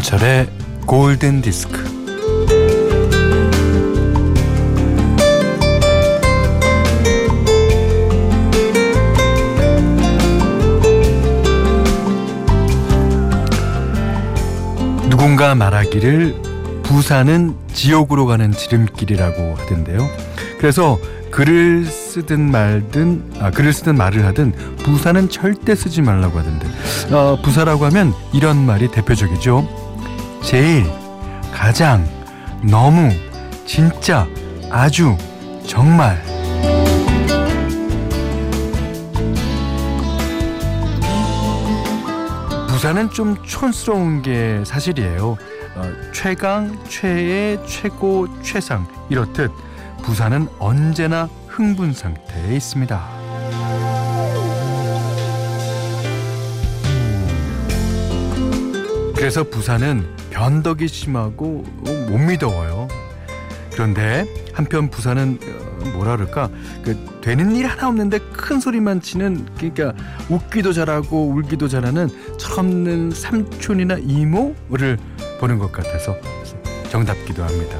김현철의 골든 디스크. 누군가 말하기를 부산은 지옥으로 가는 지름길이라고 하던데요. 그래서 글을 쓰든 말든 아 글을 쓰든 말을 하든 부사는 절대 쓰지 말라고 하던데 어, 부사라고 하면 이런 말이 대표적이죠 제일 가장 너무 진짜 아주 정말. 부사는 좀 촌스러운 게 사실이에요. 어, 최강 최애 최고 최상. 이렇듯 부산은 언제나 흥분 상태에 있습니다. 그래서 부산은 변덕이 심하고 못 믿어요. 그런데 한편 부산은 어, 뭐라 그럴까 그 되는 일 하나 없는데 큰 소리만 치는 그러니까 웃기도 잘하고 울기도 잘하는 철없는 삼촌이나 이모를 보는 것 같아서 정답기도 합니다.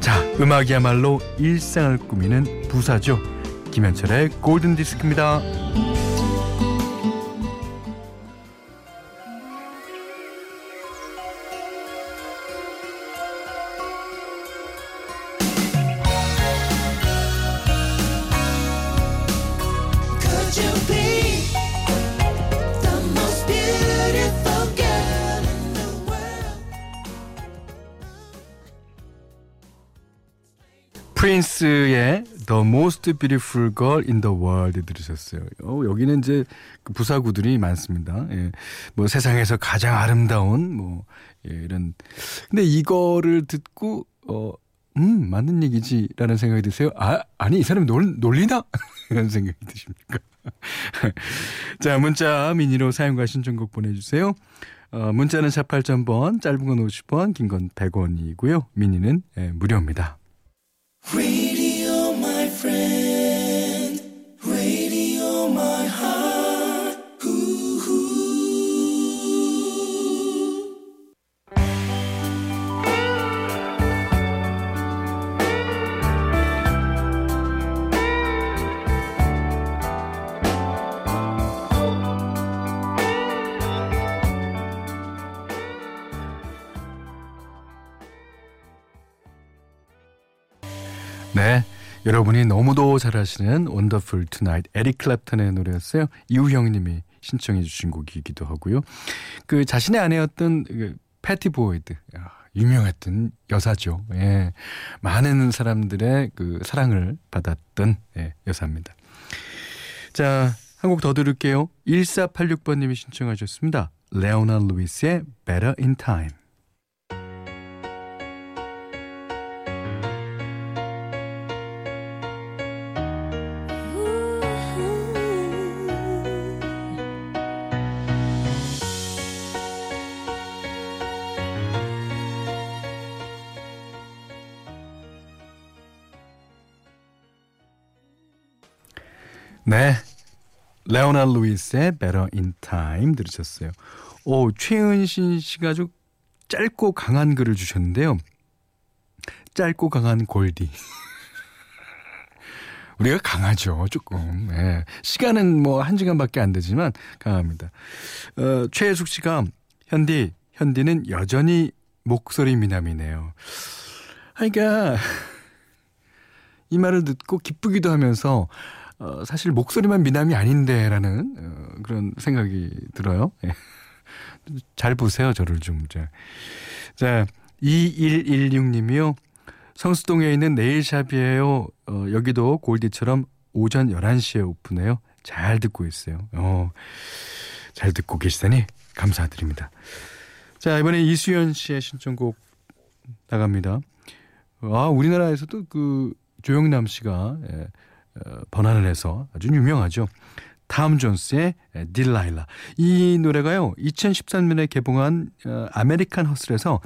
자, 음악이야말로 일상을 꾸미는 부사죠. 김현철의 골든 디스크입니다. 프린스의 The Most Beautiful Girl in the World 들으셨어요. 어, 여기는 이제 그 부사구들이 많습니다. 예. 뭐 세상에서 가장 아름다운 뭐 예, 이런 근데 이거를 듣고 어 음, 맞는 얘기지라는 생각이 드세요. 아, 아니 이 사람이 놀, 놀리나? 이런 생각이 드십니까? 자, 문자 미니로 사용과 신청곡 보내 주세요. 어, 문자는 48,000번, 짧은 건 50원, 긴 건 100원이고요. 미니는 예, 무료입니다. Free. 여러분이 너무도 잘 아시는 Wonderful Tonight 에릭 클랩턴의 노래였어요. 이우형 님이 신청해 주신 곡이기도 하고요. 그 자신의 아내였던 그 패티 보이드. 유명했던 여사죠. 예. 많은 사람들의 그 사랑을 받았던 예, 여사입니다. 자, 한 곡 더 들을게요. 1486번 님이 신청하셨습니다. 레오나 루이스의 Better in Time. 네. 레오나 루이스의 Better in Time 들으셨어요. 오, 최은신 씨가 아주 짧고 강한 글을 주셨는데요. 짧고 강한 골디. 우리가 강하죠, 조금. 예. 시간은 뭐 한 시간밖에 안 되지만 강합니다. 어, 최혜숙 씨가 현디, 현디는 여전히 목소리 미남이네요. 아, 그러니까 이 말을 듣고 기쁘기도 하면서 어, 사실 목소리만 미남이 아닌데라는 어, 그런 생각이 들어요. 예. 잘 보세요, 저를 좀. 자, 자 2116님이요. 성수동에 있는 네일샵이에요. 어, 여기도 골디처럼 오전 11시에 오픈해요. 잘 듣고 있어요. 어, 잘 듣고 계시다니 감사드립니다. 자, 이번에 이수연 씨의 신청곡 나갑니다. 아, 우리나라에서도 그 조영남 씨가 예, 어, 번안을 해서 아주 유명하죠. 탐 존스의 Delilah. 이 노래가요. 2013년에 개봉한 어, American Hustle에서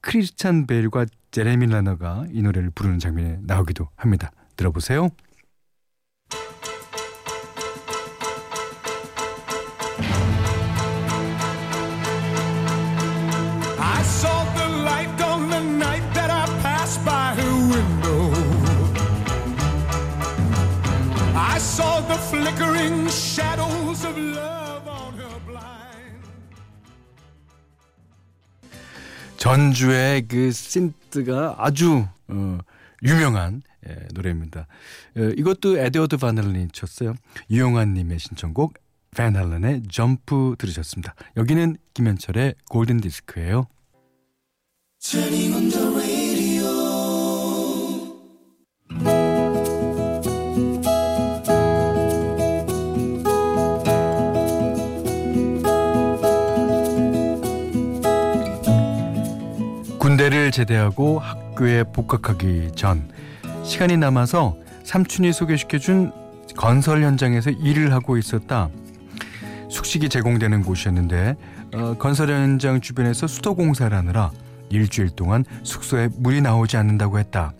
크리스찬 베일과 제레미 라너가 이 노래를 부르는 장면에 나오기도 합니다. 들어보세요. I saw the flickering shadows of love on her blind. 전주의 그 신트가 아주 어, 유명한 예, 노래입니다. 예, 이것도 에드워드 바넬린이 쳤어요. 유영환님의 신청곡 밴할런의 점프 들으셨습니다. 여기는 김현철의 골든 디스크예요. 제대하고 학교에 복학하기 전 시간이 남아서 삼촌이 소개시켜준 건설 현장에서 일을 하고 있었다. 숙식이 제공되는 곳이었는데 어, 건설 현장 주변에서 수도 공사를 하느라 일주일 동안 숙소에 물이 나오지 않는다고 했다.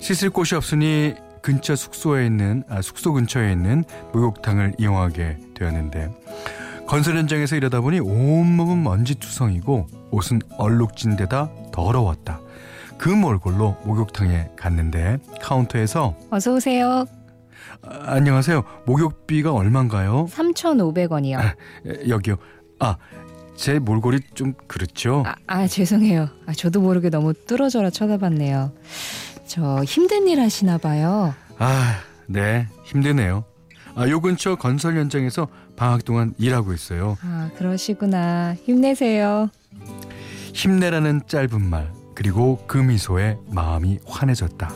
씻을 곳이 없으니 근처 숙소에 있는 아, 숙소 근처에 있는 목욕탕을 이용하게 되었는데 건설 현장에서 일하다 보니 온몸은 먼지투성이고 옷은 얼룩진 데다 더러웠다. 그 몰골로 목욕탕에 갔는데 카운터에서 어서 오세요. 아, 안녕하세요. 목욕비가 얼마인가요? 3,500원이요. 아, 여기요. 아, 제 몰골이 좀 그렇죠? 아, 아 죄송해요. 아, 저도 모르게 너무 뚫어져라 쳐다봤네요. 저 힘든 일 하시나 봐요. 아, 네. 힘드네요. 아, 요 근처 건설 현장에서 방학 동안 일하고 있어요. 아, 그러시구나. 힘내세요. 힘내라는 짧은 말. 그리고 그 미소에 마음이 환해졌다.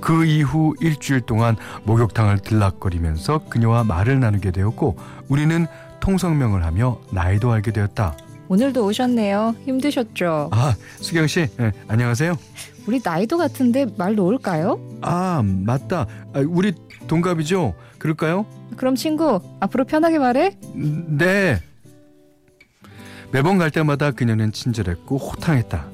그 이후 일주일 동안 목욕탕을 들락거리면서 그녀와 말을 나누게 되었고 우리는 통성명을 하며 나이도 알게 되었다. 오늘도 오셨네요. 힘드셨죠? 아, 수경 씨, 네, 안녕하세요. 우리 나이도 같은데 말 놓을까요? 아, 맞다. 아, 우리 동갑이죠? 그럴까요? 그럼 친구, 앞으로 편하게 말해? 네. 매번 갈 때마다 그녀는 친절했고 호탕했다.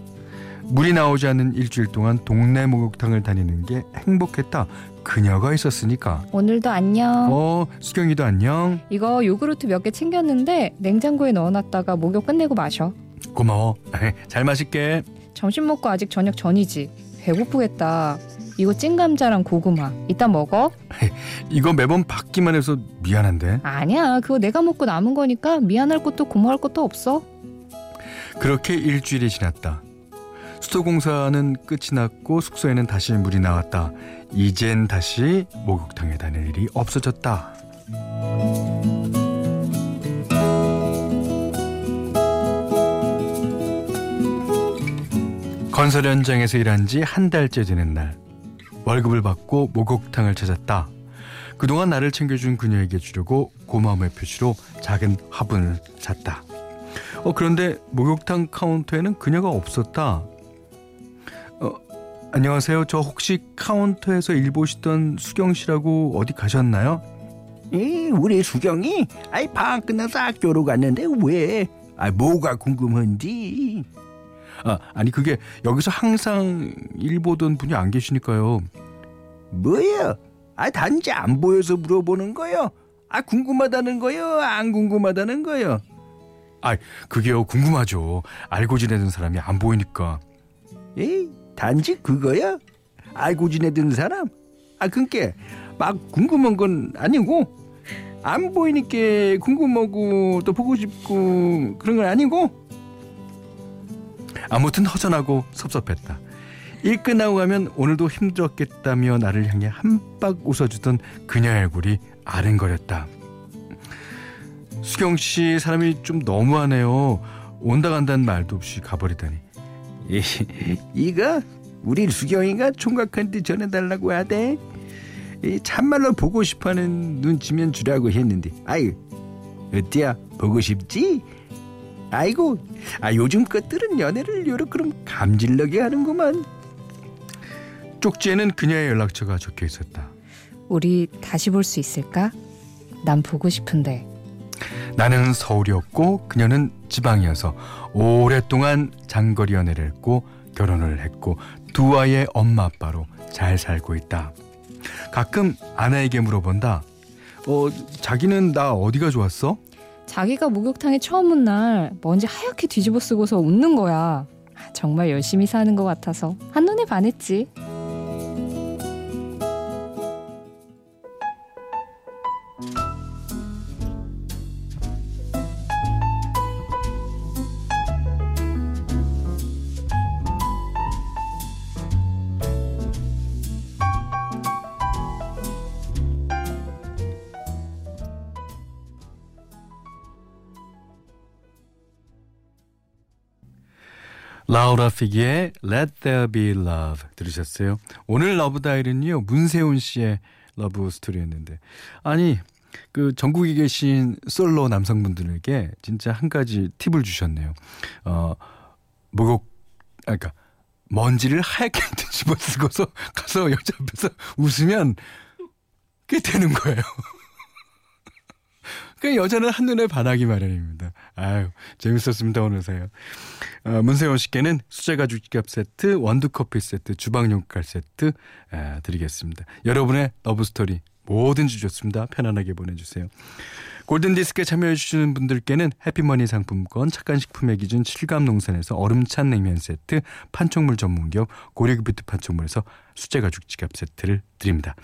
물이 나오지 않는 일주일 동안 동네 목욕탕을 다니는 게 행복했다. 그녀가 있었으니까. 오늘도 안녕. 어, 수경이도 안녕. 이거 요구르트 몇 개 챙겼는데 냉장고에 넣어놨다가 목욕 끝내고 마셔. 고마워. 잘 마실게. 점심 먹고 아직 저녁 전이지. 배고프겠다. 이거 찐감자랑 고구마. 이따 먹어. 이거 매번 받기만 해서 미안한데. 아니야. 그거 내가 먹고 남은 거니까 미안할 것도 고마울 것도 없어. 그렇게 일주일이 지났다. 수도공사는 끝이 났고 숙소에는 다시 물이 나왔다. 이젠 다시 목욕탕에 다닐 일이 없어졌다. 건설 현장에서 일한 지 한 달째 되는 날 월급을 받고 목욕탕을 찾았다. 그동안 나를 챙겨준 그녀에게 주려고 고마움의 표시로 작은 화분을 샀다. 어, 그런데 목욕탕 카운터에는 그녀가 없었다. 어, 안녕하세요. 저 혹시 카운터에서 일 보시던 수경 씨라고 어디 가셨나요? 에, 우리 수경이 아이 방학 끝나서 학교로 갔는데 왜? 아 뭐가 궁금한지? 아 아니 그게 여기서 항상 일 보던 분이 안 계시니까요. 뭐예요? 아 단지 안 보여서 물어보는 거요. 아 궁금하다는 거요? 안 궁금하다는 거요? 아 그게요 궁금하죠. 알고 지내는 사람이 안 보이니까. 에이 단지 그거야? 알고 지내던 사람? 아 그니까 막 궁금한 건 아니고 안 보이니까 궁금하고 또 보고 싶고 그런 건 아니고 아무튼 허전하고 섭섭했다. 일 끝나고 가면 오늘도 힘들었겠다며 나를 향해 한박 웃어주던 그녀의 얼굴이 아른거렸다. 수경 씨 사람이 좀 너무하네요. 온다 간다는 말도 없이 가버리다니. 이거 우리 수경이가 총각한테 전해달라고 하대. 참말로 보고 싶어하는 눈치면 주라고 했는데 아유 어때야 보고 싶지? 아이고 아 요즘 것들은 연애를 요렇게 그럼 감질나게 하는구만 쪽지에는 그녀의 연락처가 적혀 있었다 우리 다시 볼 수 있을까? 난 보고 싶은데 나는 서울이었고 그녀는 지방이어서 오랫동안 장거리 연애를 했고 결혼을 했고 두 아이의 엄마 아빠로 잘 살고 있다. 가끔 아내에게 물어본다. 어, 자기는 나 어디가 좋았어? 자기가 목욕탕에 처음 온 날 먼지 하얗게 뒤집어 쓰고서 웃는 거야. 정말 열심히 사는 것 같아서 한눈에 반했지. 라우라 피기의 Let There Be Love 들으셨어요? 오늘 Love Diary는요 문세훈 씨의 love story였는데 아니 그 전국에 계신 솔로 남성분들에게 진짜 한 가지 팁을 주셨네요. 어 목욕 아 그러니까 먼지를 하얗게 뒤집어 쓰고서 가서 여자 앞에서 웃으면 그게 되는 거예요. 그 여자는 한눈에 반하기 마련입니다. 아유, 재밌었습니다, 오늘 사연. 어, 문세원 씨께는 수제 가죽 지갑 세트, 원두커피 세트, 주방용 칼 세트 아, 드리겠습니다. 여러분의 love story 뭐든지 좋습니다. 편안하게 보내주세요. 골든디스크에 참여해주시는 분들께는 해피머니 상품권, 착한 식품의 기준 7감 농산에서 얼음찬 냉면 세트, 판촉물 전문기업 고려기프트 판촉물에서 수제 가죽 지갑 세트를 드립니다.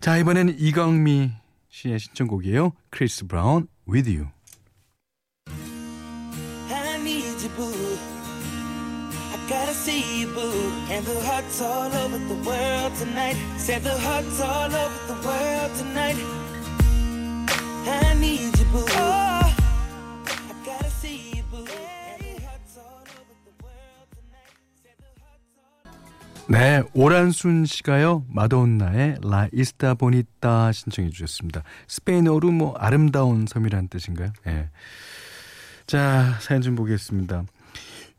자, 이번에는 이광미 씨의 신청곡이에요. 크리스 브라운, With You. Oh, 네, 오란순 씨가요. 마돈나의 La Isla Bonita 신청해 주셨습니다. 스페인어로 뭐 아름다운 섬이라는 뜻인가요? 예. 네. 자, 사연 좀 보겠습니다.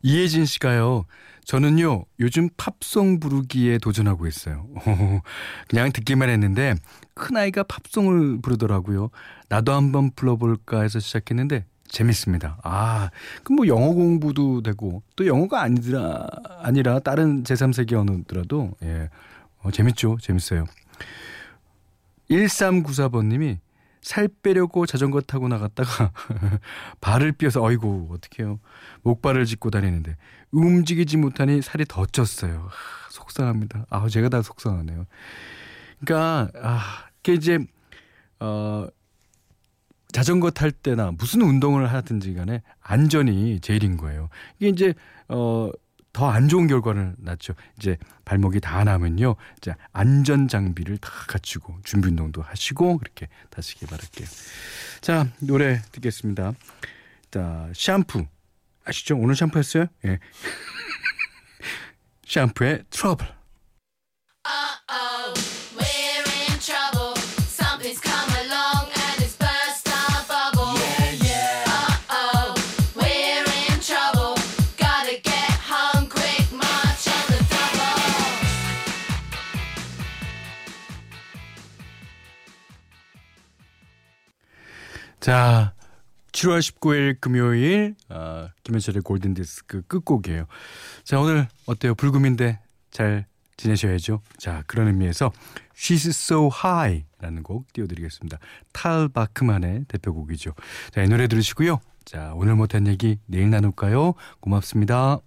이혜진 씨가요. 저는요, 요즘 팝송 부르기에 도전하고 있어요. 그냥 듣기만 했는데, 큰아이가 팝송을 부르더라고요. 나도 한번 불러볼까 해서 시작했는데, 재밌습니다. 아, 그럼 뭐 영어 공부도 되고, 또 영어가 아니라, 아니라 다른 제3세계 언어더라도, 예, 어, 재밌죠. 재밌어요. 1394번 님이 살 빼려고 자전거 타고 나갔다가 발을 삐어서 어이구 어떡해요. 목발을 짚고 다니는데 움직이지 못하니 살이 더 쪘어요. 하, 속상합니다. 아 제가 다 속상하네요. 그러니까 아 이게 이제 어 자전거 탈 때나 무슨 운동을 하든지 간에 안전이 제일인 거예요. 이게 이제 어 더 안 좋은 결과를 낳죠. 이제 발목이 다 나면요. 이제 안전 장비를 다 갖추고 준비 운동도 하시고 그렇게 다시기 바랄게요. 자, 노래 듣겠습니다. 자, 샴푸. 아시죠? 오늘 샴푸 했어요? 예. 샴푸의 트러블. 자, 7월 19일 금요일 어, 김현철의 골든 디스크 끝곡이에요. 자, 오늘 어때요? 불금인데 잘 지내셔야죠. 자, 그런 의미에서 She's So High라는 곡 띄워드리겠습니다. 탈 바크만의 대표곡이죠. 자, 이 노래 들으시고요. 자, 오늘 못한 얘기 내일 나눌까요? 고맙습니다.